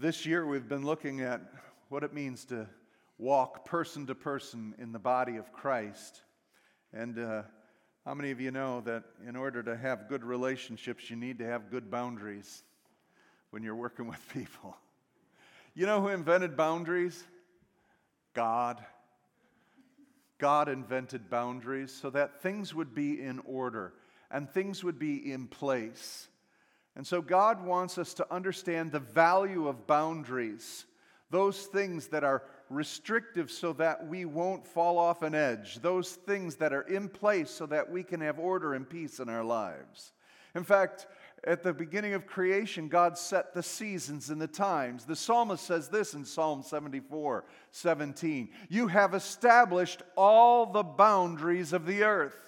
This year, we've been looking at what it means to walk person to person in the body of Christ. And uh, how many of you know that in order to have good relationships, you need to have good boundaries when you're working with people? You know who invented boundaries? God. God invented boundaries so that things would be in order and things would be in place. And so God wants us to understand the value of boundaries, those things that are restrictive so that we won't fall off an edge, those things that are in place so that we can have order and peace in our lives. In fact, at the beginning of creation, God set the seasons and the times. The psalmist says this in Psalm 74 17 You have established all the boundaries of the earth.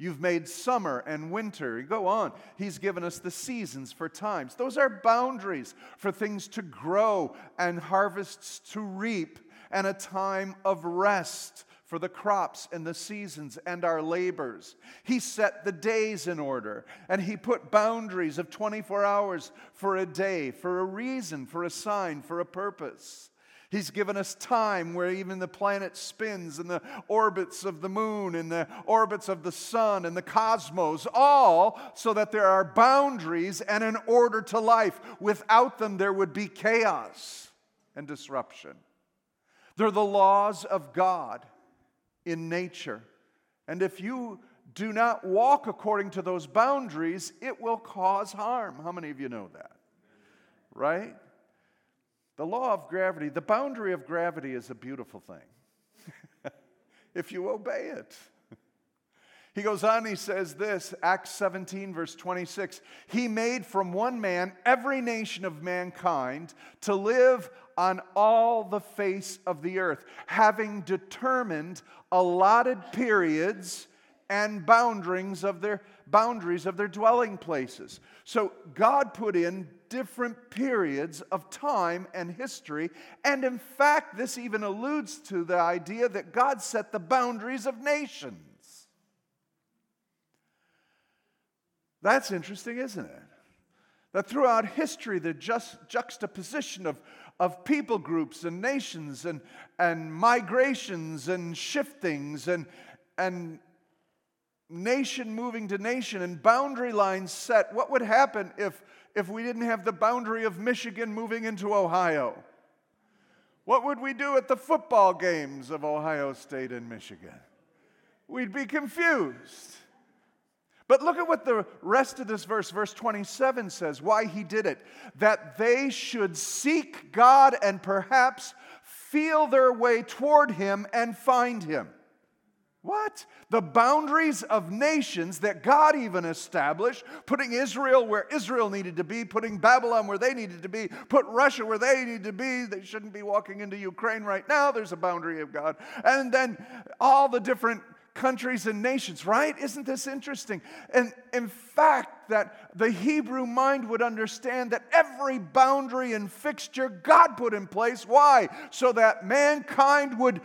You've made summer and winter. Go on. He's given us the seasons for times. Those are boundaries for things to grow and harvests to reap and a time of rest for the crops and the seasons and our labors. He set the days in order and He put boundaries of 24 hours for a day, for a reason, for a sign, for a purpose. He's given us time where even the planet spins and the orbits of the moon and the orbits of the sun and the cosmos, all so that there are boundaries and an order to life. Without them, there would be chaos and disruption. They're the laws of God in nature. And if you do not walk according to those boundaries, it will cause harm. How many of you know that? Right? The law of gravity, the boundary of gravity is a beautiful thing if you obey it. He goes on, he says this, Acts 17, verse 26. He made from one man every nation of mankind to live on all the face of the earth, having determined allotted periods and boundaries of their boundaries of their dwelling places. So God put in different periods of time and history, and in fact, this even alludes to the idea that God set the boundaries of nations. That's interesting, isn't it? That throughout history, the just juxtaposition of, of people groups and nations and, and migrations and shiftings and, and nation moving to nation and boundary lines set, what would happen if, if we didn't have the boundary of Michigan moving into Ohio? What would we do at the football games of Ohio State and Michigan? We'd be confused. But look at what the rest of this verse, verse 27, says why he did it. That they should seek God and perhaps feel their way toward him and find him. What? The boundaries of nations that God even established, putting Israel where Israel needed to be, putting Babylon where they needed to be, put Russia where they needed to be. They shouldn't be walking into Ukraine right now. There's a boundary of God. And then all the different countries and nations, right? Isn't this interesting? And in fact, that the Hebrew mind would understand that every boundary and fixture God put in place. Why? So that mankind would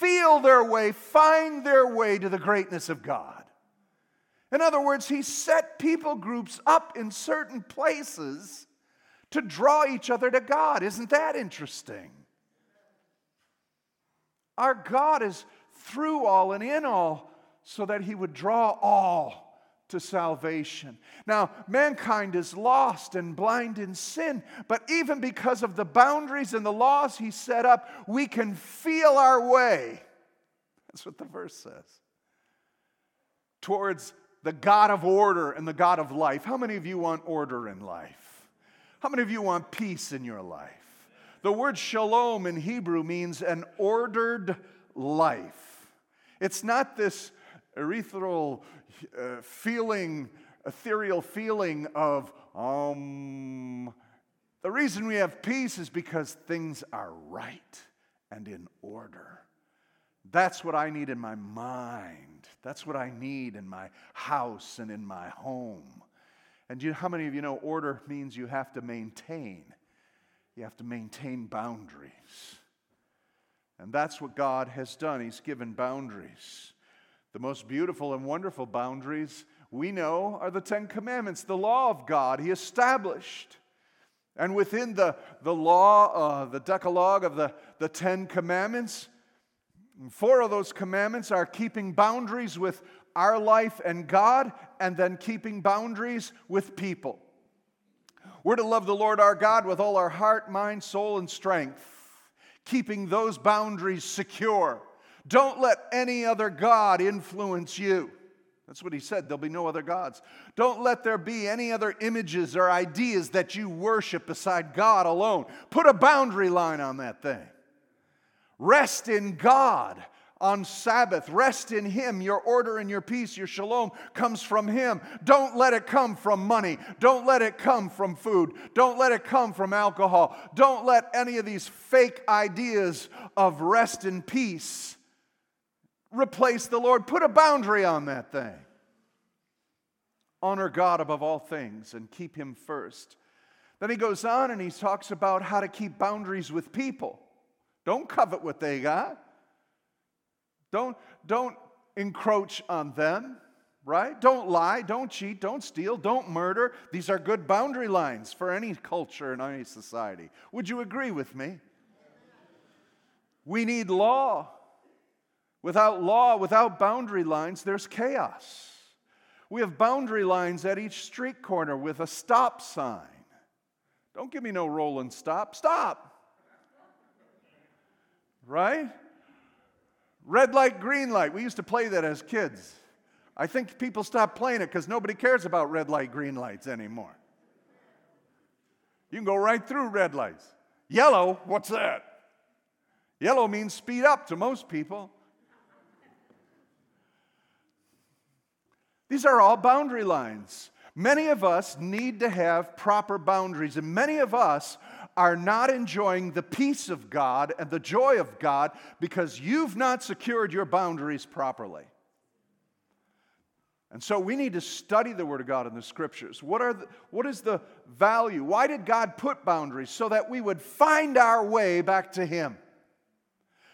feel their way, find their way to the greatness of God. In other words, He set people groups up in certain places to draw each other to God. Isn't that interesting? Our God is through all and in all, so that he would draw all to salvation. Now, mankind is lost and blind in sin, but even because of the boundaries and the laws he set up, we can feel our way. That's what the verse says. Towards the God of order and the God of life. How many of you want order in life? How many of you want peace in your life? The word shalom in Hebrew means an ordered life. It's not this ethereal uh, feeling, ethereal feeling of, um, the reason we have peace is because things are right and in order. That's what I need in my mind. That's what I need in my house and in my home. And you, how many of you know order means you have to maintain? You have to maintain boundaries. And that's what God has done. He's given boundaries. The most beautiful and wonderful boundaries we know are the Ten Commandments, the law of God He established. And within the, the law, uh, the Decalogue of the, the Ten Commandments, four of those commandments are keeping boundaries with our life and God, and then keeping boundaries with people. We're to love the Lord our God with all our heart, mind, soul, and strength, keeping those boundaries secure. Don't let any other God influence you. That's what he said. There'll be no other gods. Don't let there be any other images or ideas that you worship beside God alone. Put a boundary line on that thing. Rest in God on Sabbath. Rest in Him. Your order and your peace, your shalom comes from Him. Don't let it come from money. Don't let it come from food. Don't let it come from alcohol. Don't let any of these fake ideas of rest and peace replace the Lord. Put a boundary on that thing. Honor God above all things and keep Him first. Then he goes on and he talks about how to keep boundaries with people. Don't covet what they got. Don't, don't encroach on them, right? Don't lie, don't cheat, don't steal, don't murder. These are good boundary lines for any culture and any society. Would you agree with me? We need law. Without law, without boundary lines, there's chaos. We have boundary lines at each street corner with a stop sign. Don't give me no rolling stop. Stop. Right? Red light, green light. We used to play that as kids. I think people stopped playing it because nobody cares about red light, green lights anymore. You can go right through red lights. Yellow, what's that? Yellow means speed up to most people. These are all boundary lines. Many of us need to have proper boundaries, and many of us are not enjoying the peace of God and the joy of God because you've not secured your boundaries properly. And so we need to study the Word of God in the Scriptures. What, are the, what is the value? Why did God put boundaries? So that we would find our way back to Him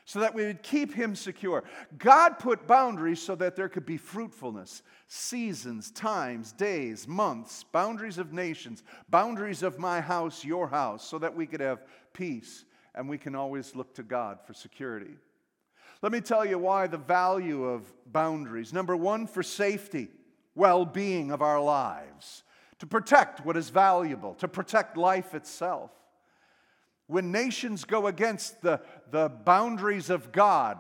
so that we would keep him secure. God put boundaries so that there could be fruitfulness, seasons, times, days, months, boundaries of nations, boundaries of my house, your house, so that we could have peace and we can always look to God for security. Let me tell you why the value of boundaries. Number one, for safety, well being of our lives, to protect what is valuable, to protect life itself. When nations go against the, the boundaries of God,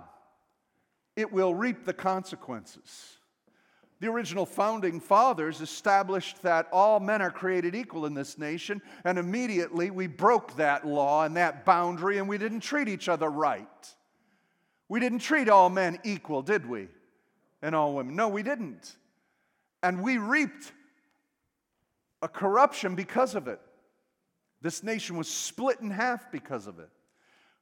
it will reap the consequences. The original founding fathers established that all men are created equal in this nation, and immediately we broke that law and that boundary, and we didn't treat each other right. We didn't treat all men equal, did we? And all women. No, we didn't. And we reaped a corruption because of it. This nation was split in half because of it.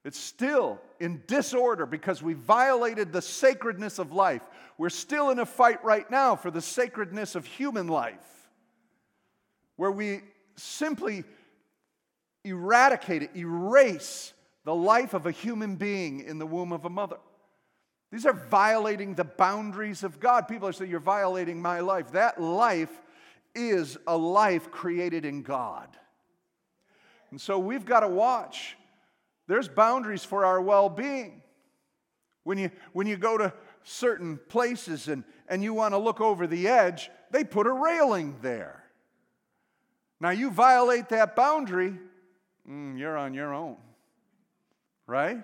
It's still in disorder because we violated the sacredness of life. We're still in a fight right now for the sacredness of human life, where we simply eradicate it, erase the life of a human being in the womb of a mother. These are violating the boundaries of God. People are saying, You're violating my life. That life is a life created in God. And so we've got to watch. There's boundaries for our well being. When you, when you go to certain places and, and you want to look over the edge, they put a railing there. Now, you violate that boundary, mm, you're on your own. Right?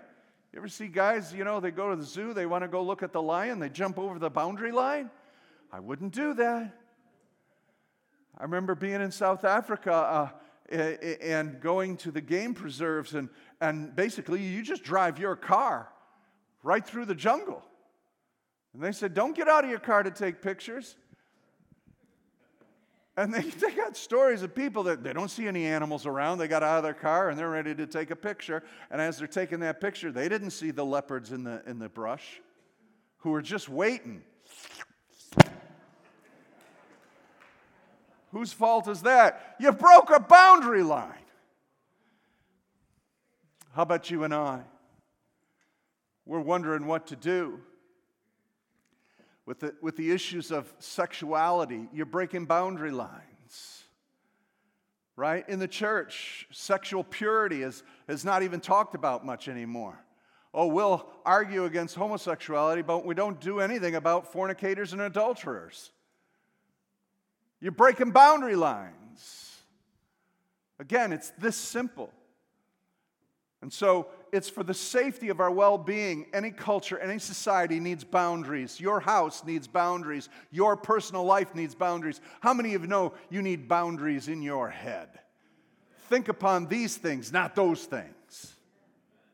You ever see guys, you know, they go to the zoo, they want to go look at the lion, they jump over the boundary line? I wouldn't do that. I remember being in South Africa. Uh, and going to the game preserves, and, and basically you just drive your car right through the jungle. And they said, Don't get out of your car to take pictures. And they, they got stories of people that they don't see any animals around. They got out of their car and they're ready to take a picture. And as they're taking that picture, they didn't see the leopards in the, in the brush who were just waiting. Whose fault is that? You broke a boundary line. How about you and I? We're wondering what to do. With the, with the issues of sexuality, you're breaking boundary lines. right? In the church, sexual purity is, is not even talked about much anymore. Oh, we'll argue against homosexuality, but we don't do anything about fornicators and adulterers. You're breaking boundary lines. Again, it's this simple. And so it's for the safety of our well being. Any culture, any society needs boundaries. Your house needs boundaries. Your personal life needs boundaries. How many of you know you need boundaries in your head? Think upon these things, not those things.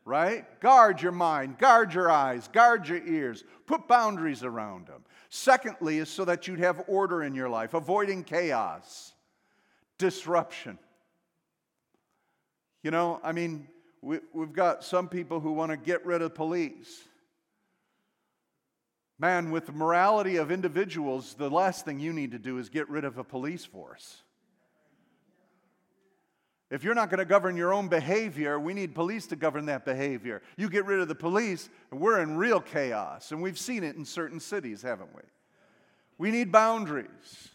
Right? Guard your mind, guard your eyes, guard your ears, put boundaries around them. Secondly, is so that you'd have order in your life, avoiding chaos, disruption. You know, I mean, we, have got some people who want to get rid of police. Man, with the morality of individuals, the last thing you need to do is get rid of a police force. If you're not going to govern your own behavior, we need police to govern that behavior. You get rid of the police, and we're in real chaos. And we've seen it in certain cities, haven't we? We need boundaries.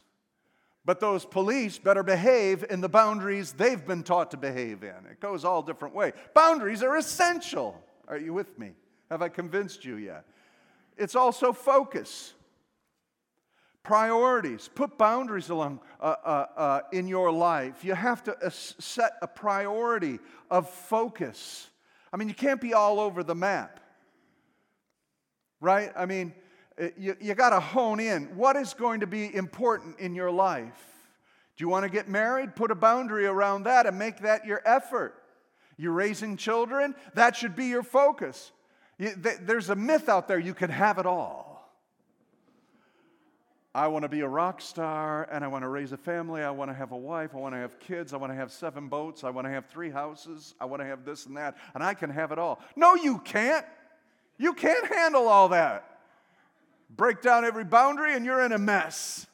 But those police better behave in the boundaries they've been taught to behave in. It goes all different way. Boundaries are essential. Are you with me? Have I convinced you yet? It's also focus. Priorities. Put boundaries along uh, uh, uh, in your life. You have to set a priority of focus. I mean, you can't be all over the map, right? I mean, uh, you, you got to hone in. What is going to be important in your life? Do you want to get married? Put a boundary around that and make that your effort. You're raising children? That should be your focus. You, th- there's a myth out there you can have it all. I want to be a rock star and I want to raise a family. I want to have a wife. I want to have kids. I want to have seven boats. I want to have three houses. I want to have this and that. And I can have it all. No, you can't. You can't handle all that. Break down every boundary and you're in a mess.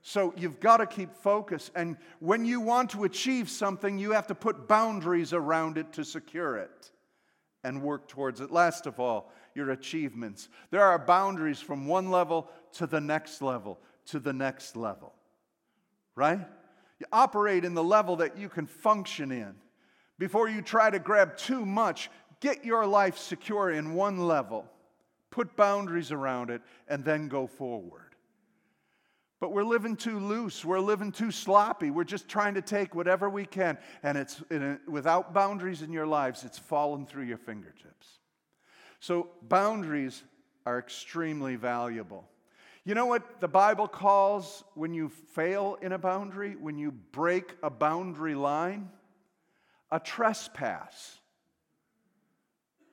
So you've got to keep focus. And when you want to achieve something, you have to put boundaries around it to secure it and work towards it. Last of all, your achievements. There are boundaries from one level to the next level, to the next level. Right? You operate in the level that you can function in. Before you try to grab too much, get your life secure in one level put boundaries around it, and then go forward. But we're living too loose. We're living too sloppy. We're just trying to take whatever we can. And it's without boundaries in your lives, it's fallen through your fingertips. So, boundaries are extremely valuable. You know what the Bible calls when you fail in a boundary, when you break a boundary line? A trespass.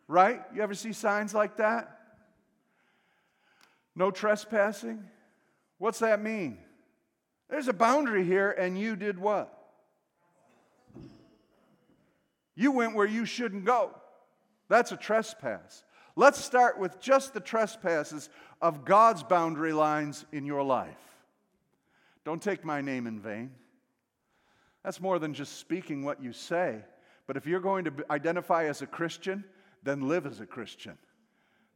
Right? You ever see signs like that? No trespassing? What's that mean? There's a boundary here, and you did what? You went where you shouldn't go. That's a trespass. Let's start with just the trespasses of God's boundary lines in your life. Don't take my name in vain. That's more than just speaking what you say. But if you're going to identify as a Christian, then live as a Christian.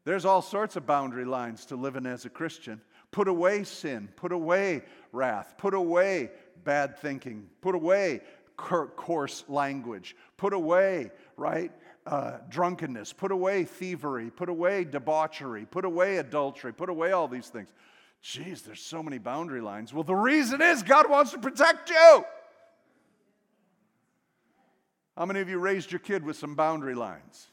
There's all sorts of boundary lines to living as a Christian. Put away sin, put away wrath, put away bad thinking, put away coarse language, put away, right, uh, drunkenness, put away thievery, put away debauchery, put away adultery, put away all these things. Geez, there's so many boundary lines. Well, the reason is God wants to protect you. How many of you raised your kid with some boundary lines?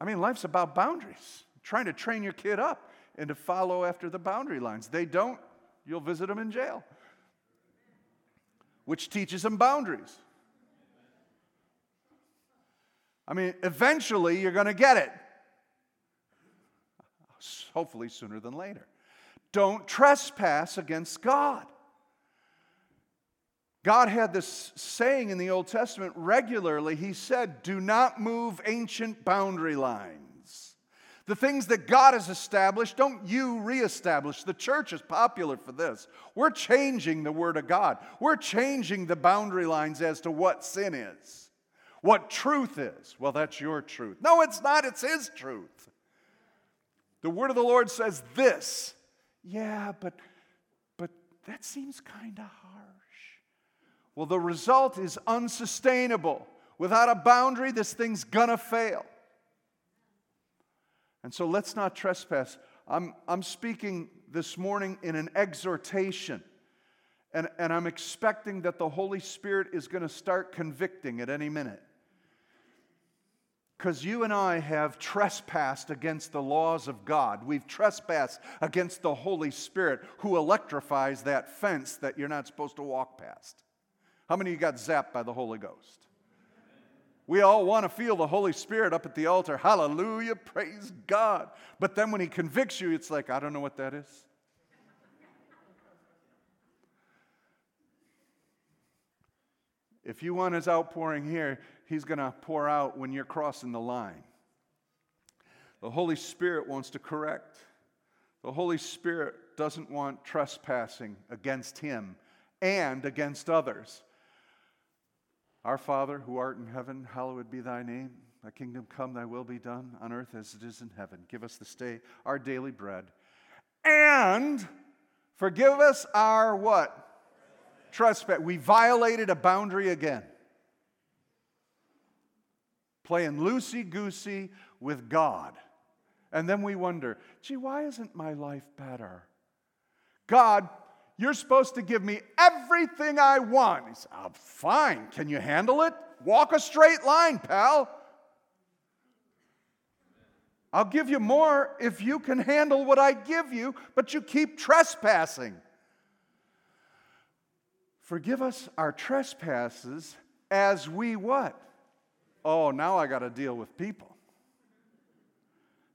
I mean, life's about boundaries, trying to train your kid up and to follow after the boundary lines. They don't, you'll visit them in jail, which teaches them boundaries. I mean, eventually you're going to get it. Hopefully sooner than later. Don't trespass against God. God had this saying in the Old Testament regularly. He said, Do not move ancient boundary lines. The things that God has established, don't you reestablish. The church is popular for this. We're changing the Word of God, we're changing the boundary lines as to what sin is, what truth is. Well, that's your truth. No, it's not, it's His truth. The Word of the Lord says this Yeah, but but that seems kind of harsh. Well, the result is unsustainable. Without a boundary, this thing's gonna fail. And so let's not trespass. I'm, I'm speaking this morning in an exhortation. And, and I'm expecting that the Holy Spirit is going to start convicting at any minute. Because you and I have trespassed against the laws of God. We've trespassed against the Holy Spirit who electrifies that fence that you're not supposed to walk past. How many of you got zapped by the Holy Ghost? We all want to feel the Holy Spirit up at the altar. Hallelujah, praise God. But then when He convicts you, it's like, I don't know what that is. If you want His outpouring here, He's going to pour out when you're crossing the line. The Holy Spirit wants to correct. The Holy Spirit doesn't want trespassing against Him and against others. Our Father, who art in heaven, hallowed be thy name. Thy kingdom come, thy will be done on earth as it is in heaven. Give us this day our daily bread. And forgive us our what? Trespass. We violated a boundary again. Playing loosey goosey with God. And then we wonder, gee, why isn't my life better? God you're supposed to give me everything I want. He said, oh, Fine. Can you handle it? Walk a straight line, pal. I'll give you more if you can handle what I give you, but you keep trespassing. Forgive us our trespasses as we what? Oh, now I got to deal with people.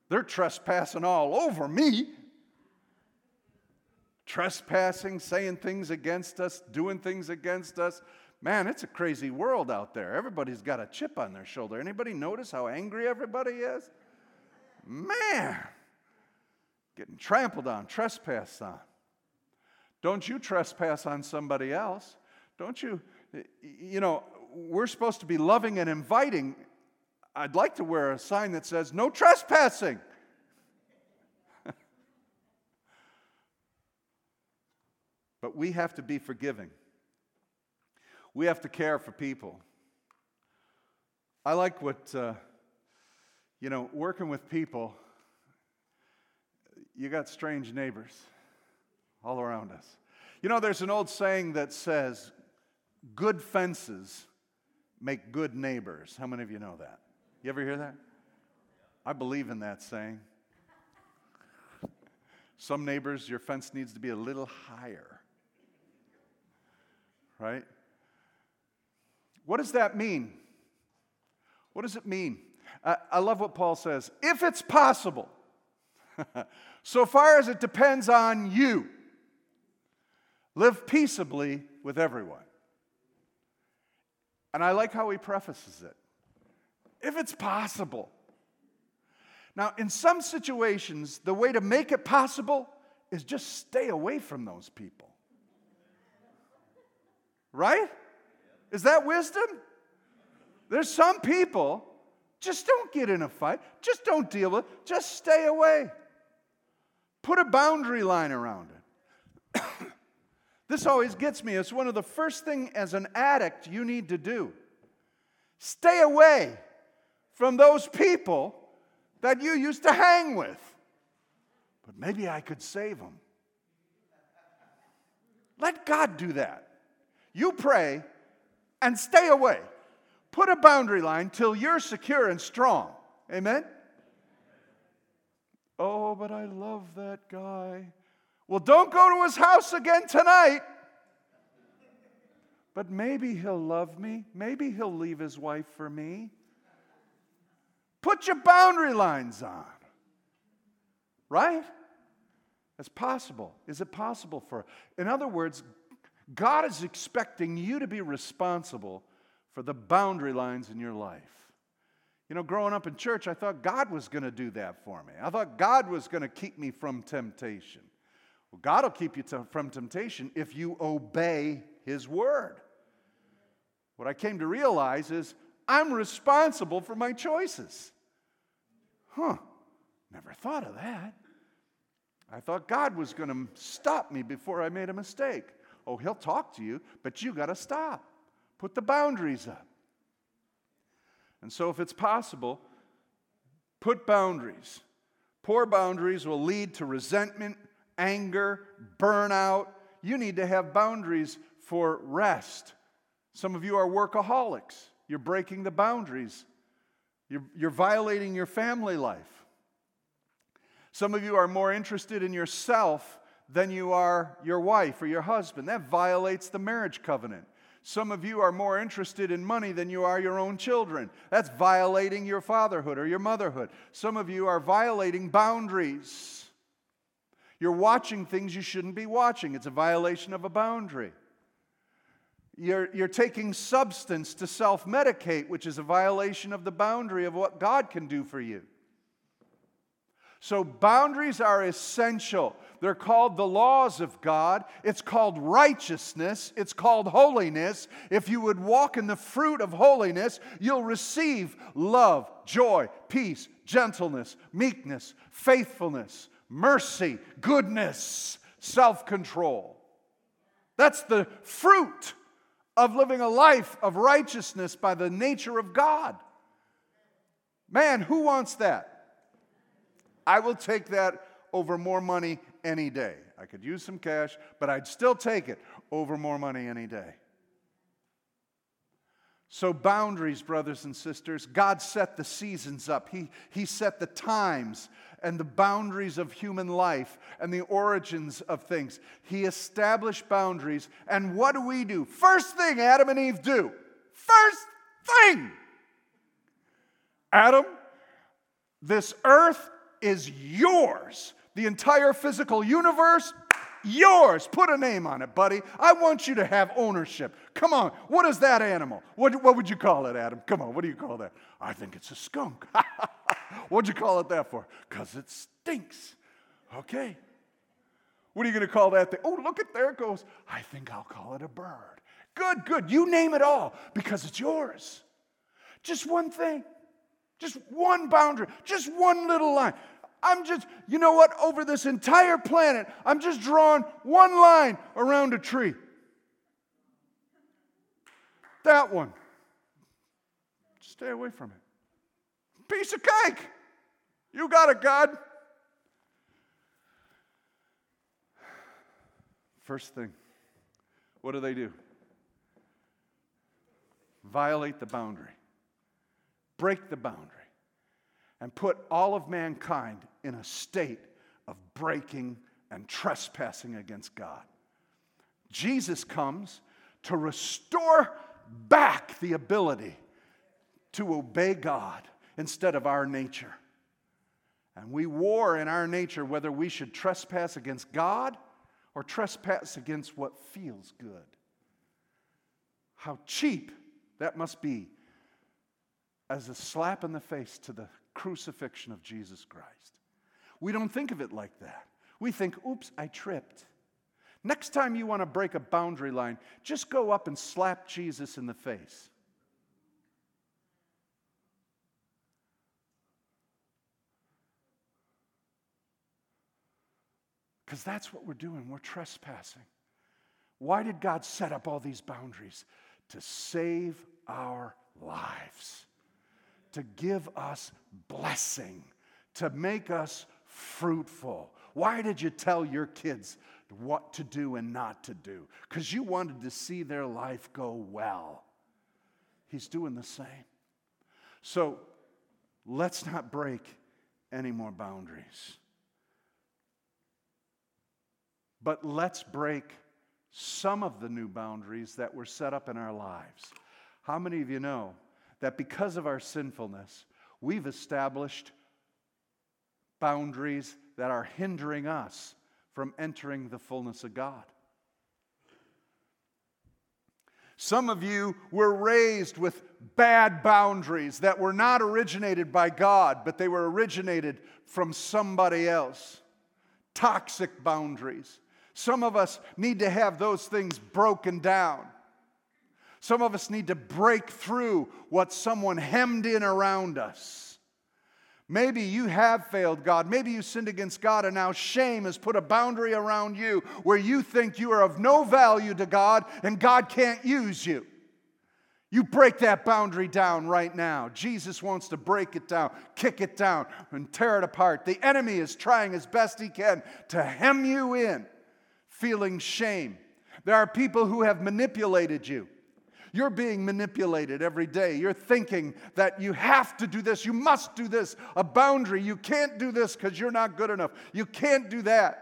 They're trespassing all over me trespassing, saying things against us, doing things against us. Man, it's a crazy world out there. Everybody's got a chip on their shoulder. Anybody notice how angry everybody is? Man, getting trampled on, trespassed on. Don't you trespass on somebody else. Don't you? You know, we're supposed to be loving and inviting. I'd like to wear a sign that says, no trespassing. But we have to be forgiving. We have to care for people. I like what, uh, you know, working with people, you got strange neighbors all around us. You know, there's an old saying that says, good fences make good neighbors. How many of you know that? You ever hear that? I believe in that saying. Some neighbors, your fence needs to be a little higher right? What does that mean? What does it mean? I, love what Paul says. If it's possible, so far as it depends on you, live peaceably with everyone. And I like how he prefaces it. If it's possible. Now, in some situations, the way to make it possible is just stay away from those people. Right? Is that wisdom? There's some people, just don't get in a fight. Just don't deal with it. Just stay away. Put a boundary line around it. this always gets me. It's one of the first things as an addict you need to do. Stay away from those people that you used to hang with. But maybe I could save them. Let God do that. You pray and stay away. Put a boundary line till you're secure and strong. Amen? Oh, but I love that guy. Well, don't go to his house again tonight. But maybe he'll love me. Maybe he'll leave his wife for me. Put your boundary lines on. Right? It's possible. Is it possible for? In other words, God is expecting you to be responsible for the boundary lines in your life. You know, growing up in church, I thought God was going to do that for me. I thought God was going to keep me from temptation. Well, God will keep you to, from temptation if you obey His word. What I came to realize is I'm responsible for my choices. Huh, never thought of that. I thought God was going to stop me before I made a mistake. Oh, He'll talk to you, but you got to stop. Put the boundaries up. And so, if it's possible, put boundaries. Poor boundaries will lead to resentment, anger, burnout. You need to have boundaries for rest. Some of you are workaholics. You're breaking the boundaries, you're, you're violating your family life. Some of you are more interested in yourself than you are your wife or your husband. That violates the marriage covenant. Some of you are more interested in money than you are your own children. That's violating your fatherhood or your motherhood. Some of you are violating boundaries. You're watching things you shouldn't be watching. It's a violation of a boundary. You're, you're taking substance to self medicate, which is a violation of the boundary of what God can do for you. So, boundaries are essential. They're called the laws of God. It's called righteousness. It's called holiness. If you would walk in the fruit of holiness, you'll receive love, joy, peace, gentleness, meekness, faithfulness, mercy, goodness, self control. That's the fruit of living a life of righteousness by the nature of God. Man, who wants that? I will take that over more money any day. I could use some cash, but I'd still take it over more money any day. So, boundaries, brothers and sisters, God set the seasons up. He, he set the times and the boundaries of human life and the origins of things. He established boundaries. And what do we do? First thing Adam and Eve do. First thing. Adam, this earth is yours. The entire physical universe, yours. Put a name on it, buddy. I want you to have ownership. Come on. What is that animal? What, what would you call it, Adam? Come on. What do you call that? I think it's a skunk. What'd you call it that for? Because it stinks. Okay. What are you going to call that thing? Oh, look at there it goes. I think I'll call it a bird. Good, good. You name it all because it's yours. Just one thing. Just one boundary. Just one little line. I'm just, you know what? Over this entire planet, I'm just drawing one line around a tree. That one. Stay away from it. Piece of cake. You got it, God. First thing, what do they do? Violate the boundary, break the boundary and put all of mankind in a state of breaking and trespassing against God. Jesus comes to restore back the ability to obey God instead of our nature. And we war in our nature whether we should trespass against God or trespass against what feels good. How cheap that must be as a slap in the face to the crucifixion of Jesus Christ. We don't think of it like that. We think, oops, I tripped. Next time you want to break a boundary line, just go up and slap Jesus in the face. Because that's what we're doing. We're trespassing. Why did God set up all these boundaries? To save our lives to give us blessing, to make us fruitful. Why did you tell your kids what to do and not to do? Because you wanted to see their life go well. He's doing the same. So let's not break any more boundaries. But let's break some of the new boundaries that were set up in our lives. How many of you know that because of our sinfulness, we've established boundaries that are hindering us from entering the fullness of God. Some of you were raised with bad boundaries that were not originated by God, but they were originated from somebody else. Toxic boundaries. Some of us need to have those things broken down. Some of us need to break through what someone hemmed in around us. Maybe you have failed God. Maybe you sinned against God, and now shame has put a boundary around you where you think you are of no value to God and God can't use you. You break that boundary down right now. Jesus wants to break it down, kick it down, and tear it apart. The enemy is trying as best he can to hem you in, feeling shame. There are people who have manipulated you. You're being manipulated every day. You're thinking that you have to do this, you must do this, a boundary. You can't do this because you're not good enough. You can't do that.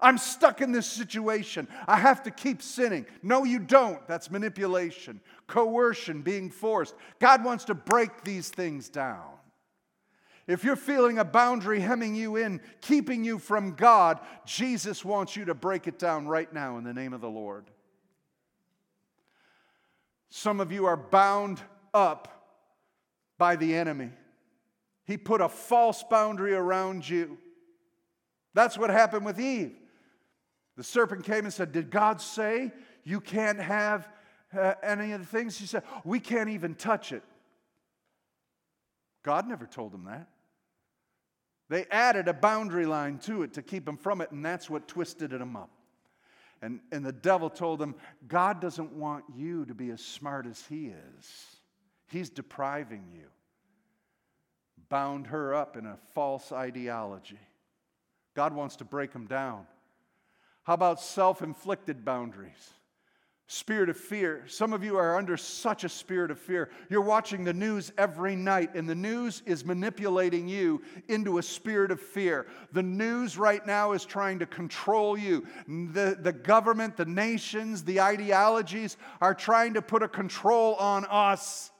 I'm stuck in this situation. I have to keep sinning. No, you don't. That's manipulation, coercion, being forced. God wants to break these things down. If you're feeling a boundary hemming you in, keeping you from God, Jesus wants you to break it down right now in the name of the Lord. Some of you are bound up by the enemy. He put a false boundary around you. That's what happened with Eve. The serpent came and said, Did God say you can't have uh, any of the things? She said, We can't even touch it. God never told them that. They added a boundary line to it to keep them from it, and that's what twisted them up. And, and the devil told them, God doesn't want you to be as smart as he is. He's depriving you. Bound her up in a false ideology. God wants to break them down. How about self inflicted boundaries? Spirit of fear. Some of you are under such a spirit of fear. You're watching the news every night, and the news is manipulating you into a spirit of fear. The news right now is trying to control you. The, the government, the nations, the ideologies are trying to put a control on us.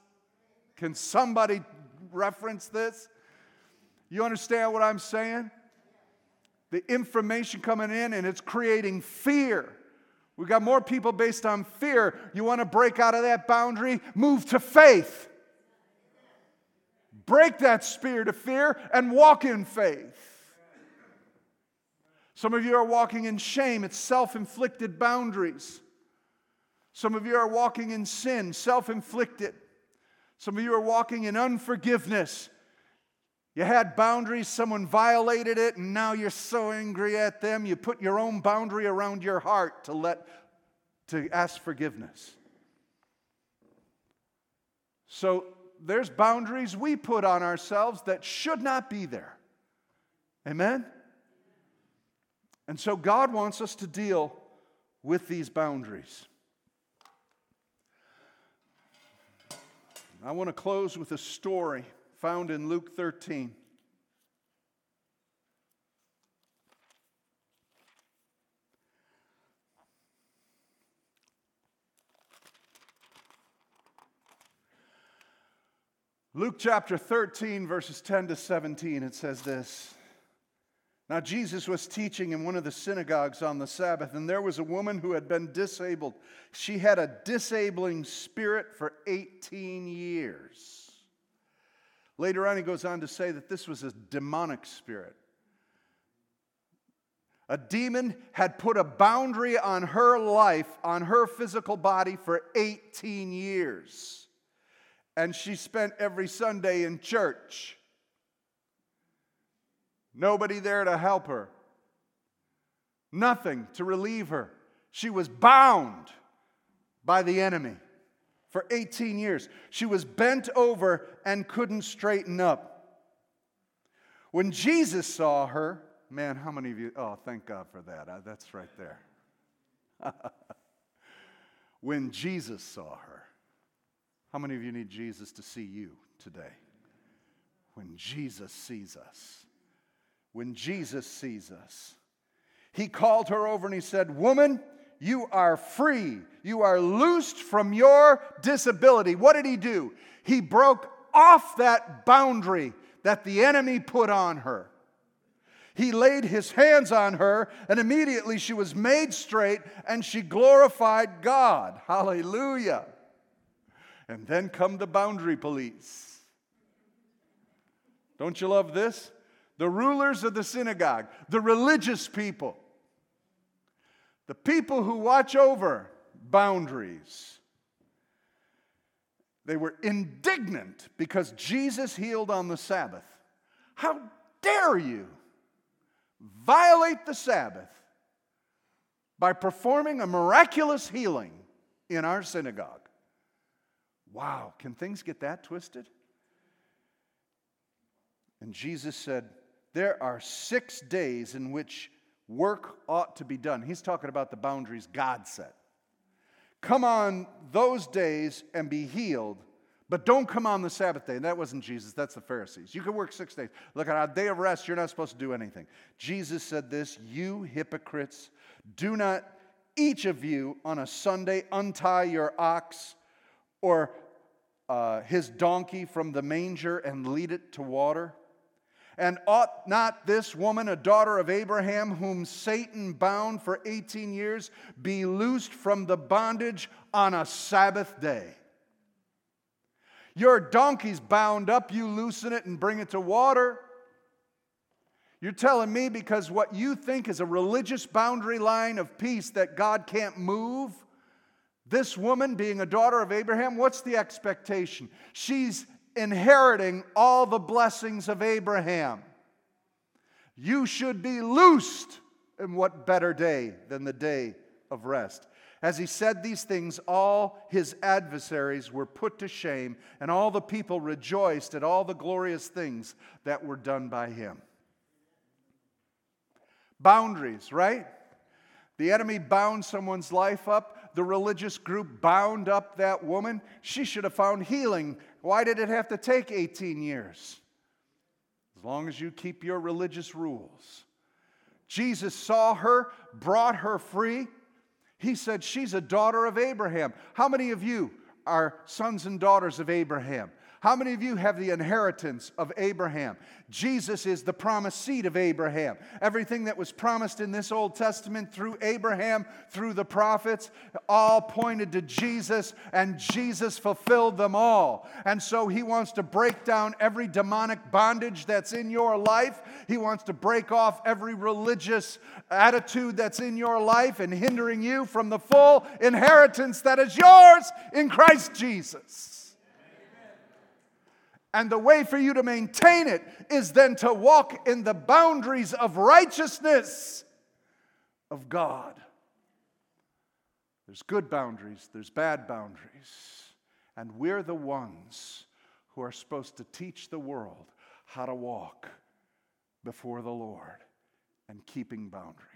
Can somebody reference this? You understand what I'm saying? The information coming in and it's creating fear. We've got more people based on fear. You want to break out of that boundary? Move to faith. Break that spirit of fear and walk in faith. Some of you are walking in shame, it's self inflicted boundaries. Some of you are walking in sin, self inflicted. Some of you are walking in unforgiveness. You had boundaries, someone violated it, and now you're so angry at them, you put your own boundary around your heart to let to ask forgiveness. So there's boundaries we put on ourselves that should not be there. Amen? And so God wants us to deal with these boundaries. I want to close with a story found in Luke 13. Luke chapter 13, verses 10 to 17, it says this. Now, Jesus was teaching in one of the synagogues on the Sabbath, and there was a woman who had been disabled. She had a disabling spirit for 18 years. Later on, he goes on to say that this was a demonic spirit. A demon had put a boundary on her life, on her physical body for 18 years. And she spent every Sunday in church. Nobody there to help her, nothing to relieve her. She was bound by the enemy for 18 years. She was bent over and couldn't straighten up. When Jesus saw her, man, how many of you? Oh, thank God for that. Uh, that's right there. when Jesus saw her, how many of you need Jesus to see you today? When Jesus sees us, when Jesus sees us, he called her over and he said, Woman, you are free. You are loosed from your disability. What did he do? He broke off that boundary that the enemy put on her. He laid his hands on her, and immediately she was made straight and she glorified God. Hallelujah. And then come the boundary police. Don't you love this? The rulers of the synagogue, the religious people the people who watch over boundaries. They were indignant because Jesus healed on the Sabbath. How dare you violate the Sabbath by performing a miraculous healing in our synagogue? Wow, can things get that twisted? And Jesus said, There are six days in which work ought to be done. He's talking about the boundaries God set. Come on those days and be healed, but don't come on the Sabbath day. And that wasn't Jesus, that's the Pharisees. You can work six days. Look, on a day of rest, you're not supposed to do anything. Jesus said this You hypocrites, do not each of you on a Sunday untie your ox or uh, his donkey from the manger and lead it to water? And ought not this woman, a daughter of Abraham, whom Satan bound for 18 years, be loosed from the bondage on a Sabbath day? Your donkey's bound up, you loosen it and bring it to water. You're telling me because what you think is a religious boundary line of peace that God can't move? This woman, being a daughter of Abraham, what's the expectation? She's inheriting all the blessings of Abraham. You should be loosed. And what better day than the day of rest? As he said these things, all his adversaries were put to shame, and all the people rejoiced at all the glorious things that were done by him. Boundaries, right? The enemy bound someone's life up. The religious group bound up that woman. She should have found healing why did it have to take 18 years? As long as you keep your religious rules. Jesus saw her, brought her free. He said, She's a daughter of Abraham. How many of you are sons and daughters of Abraham? How many of you have the inheritance of Abraham? Jesus is the promised seed of Abraham. Everything that was promised in this Old Testament through Abraham, through the prophets, all pointed to Jesus, and Jesus fulfilled them all. And so he wants to break down every demonic bondage that's in your life. He wants to break off every religious attitude that's in your life and hindering you from the full inheritance that is yours in Christ Jesus. And the way for you to maintain it is then to walk in the boundaries of righteousness of God. There's good boundaries, there's bad boundaries. And we're the ones who are supposed to teach the world how to walk before the Lord and keeping boundaries.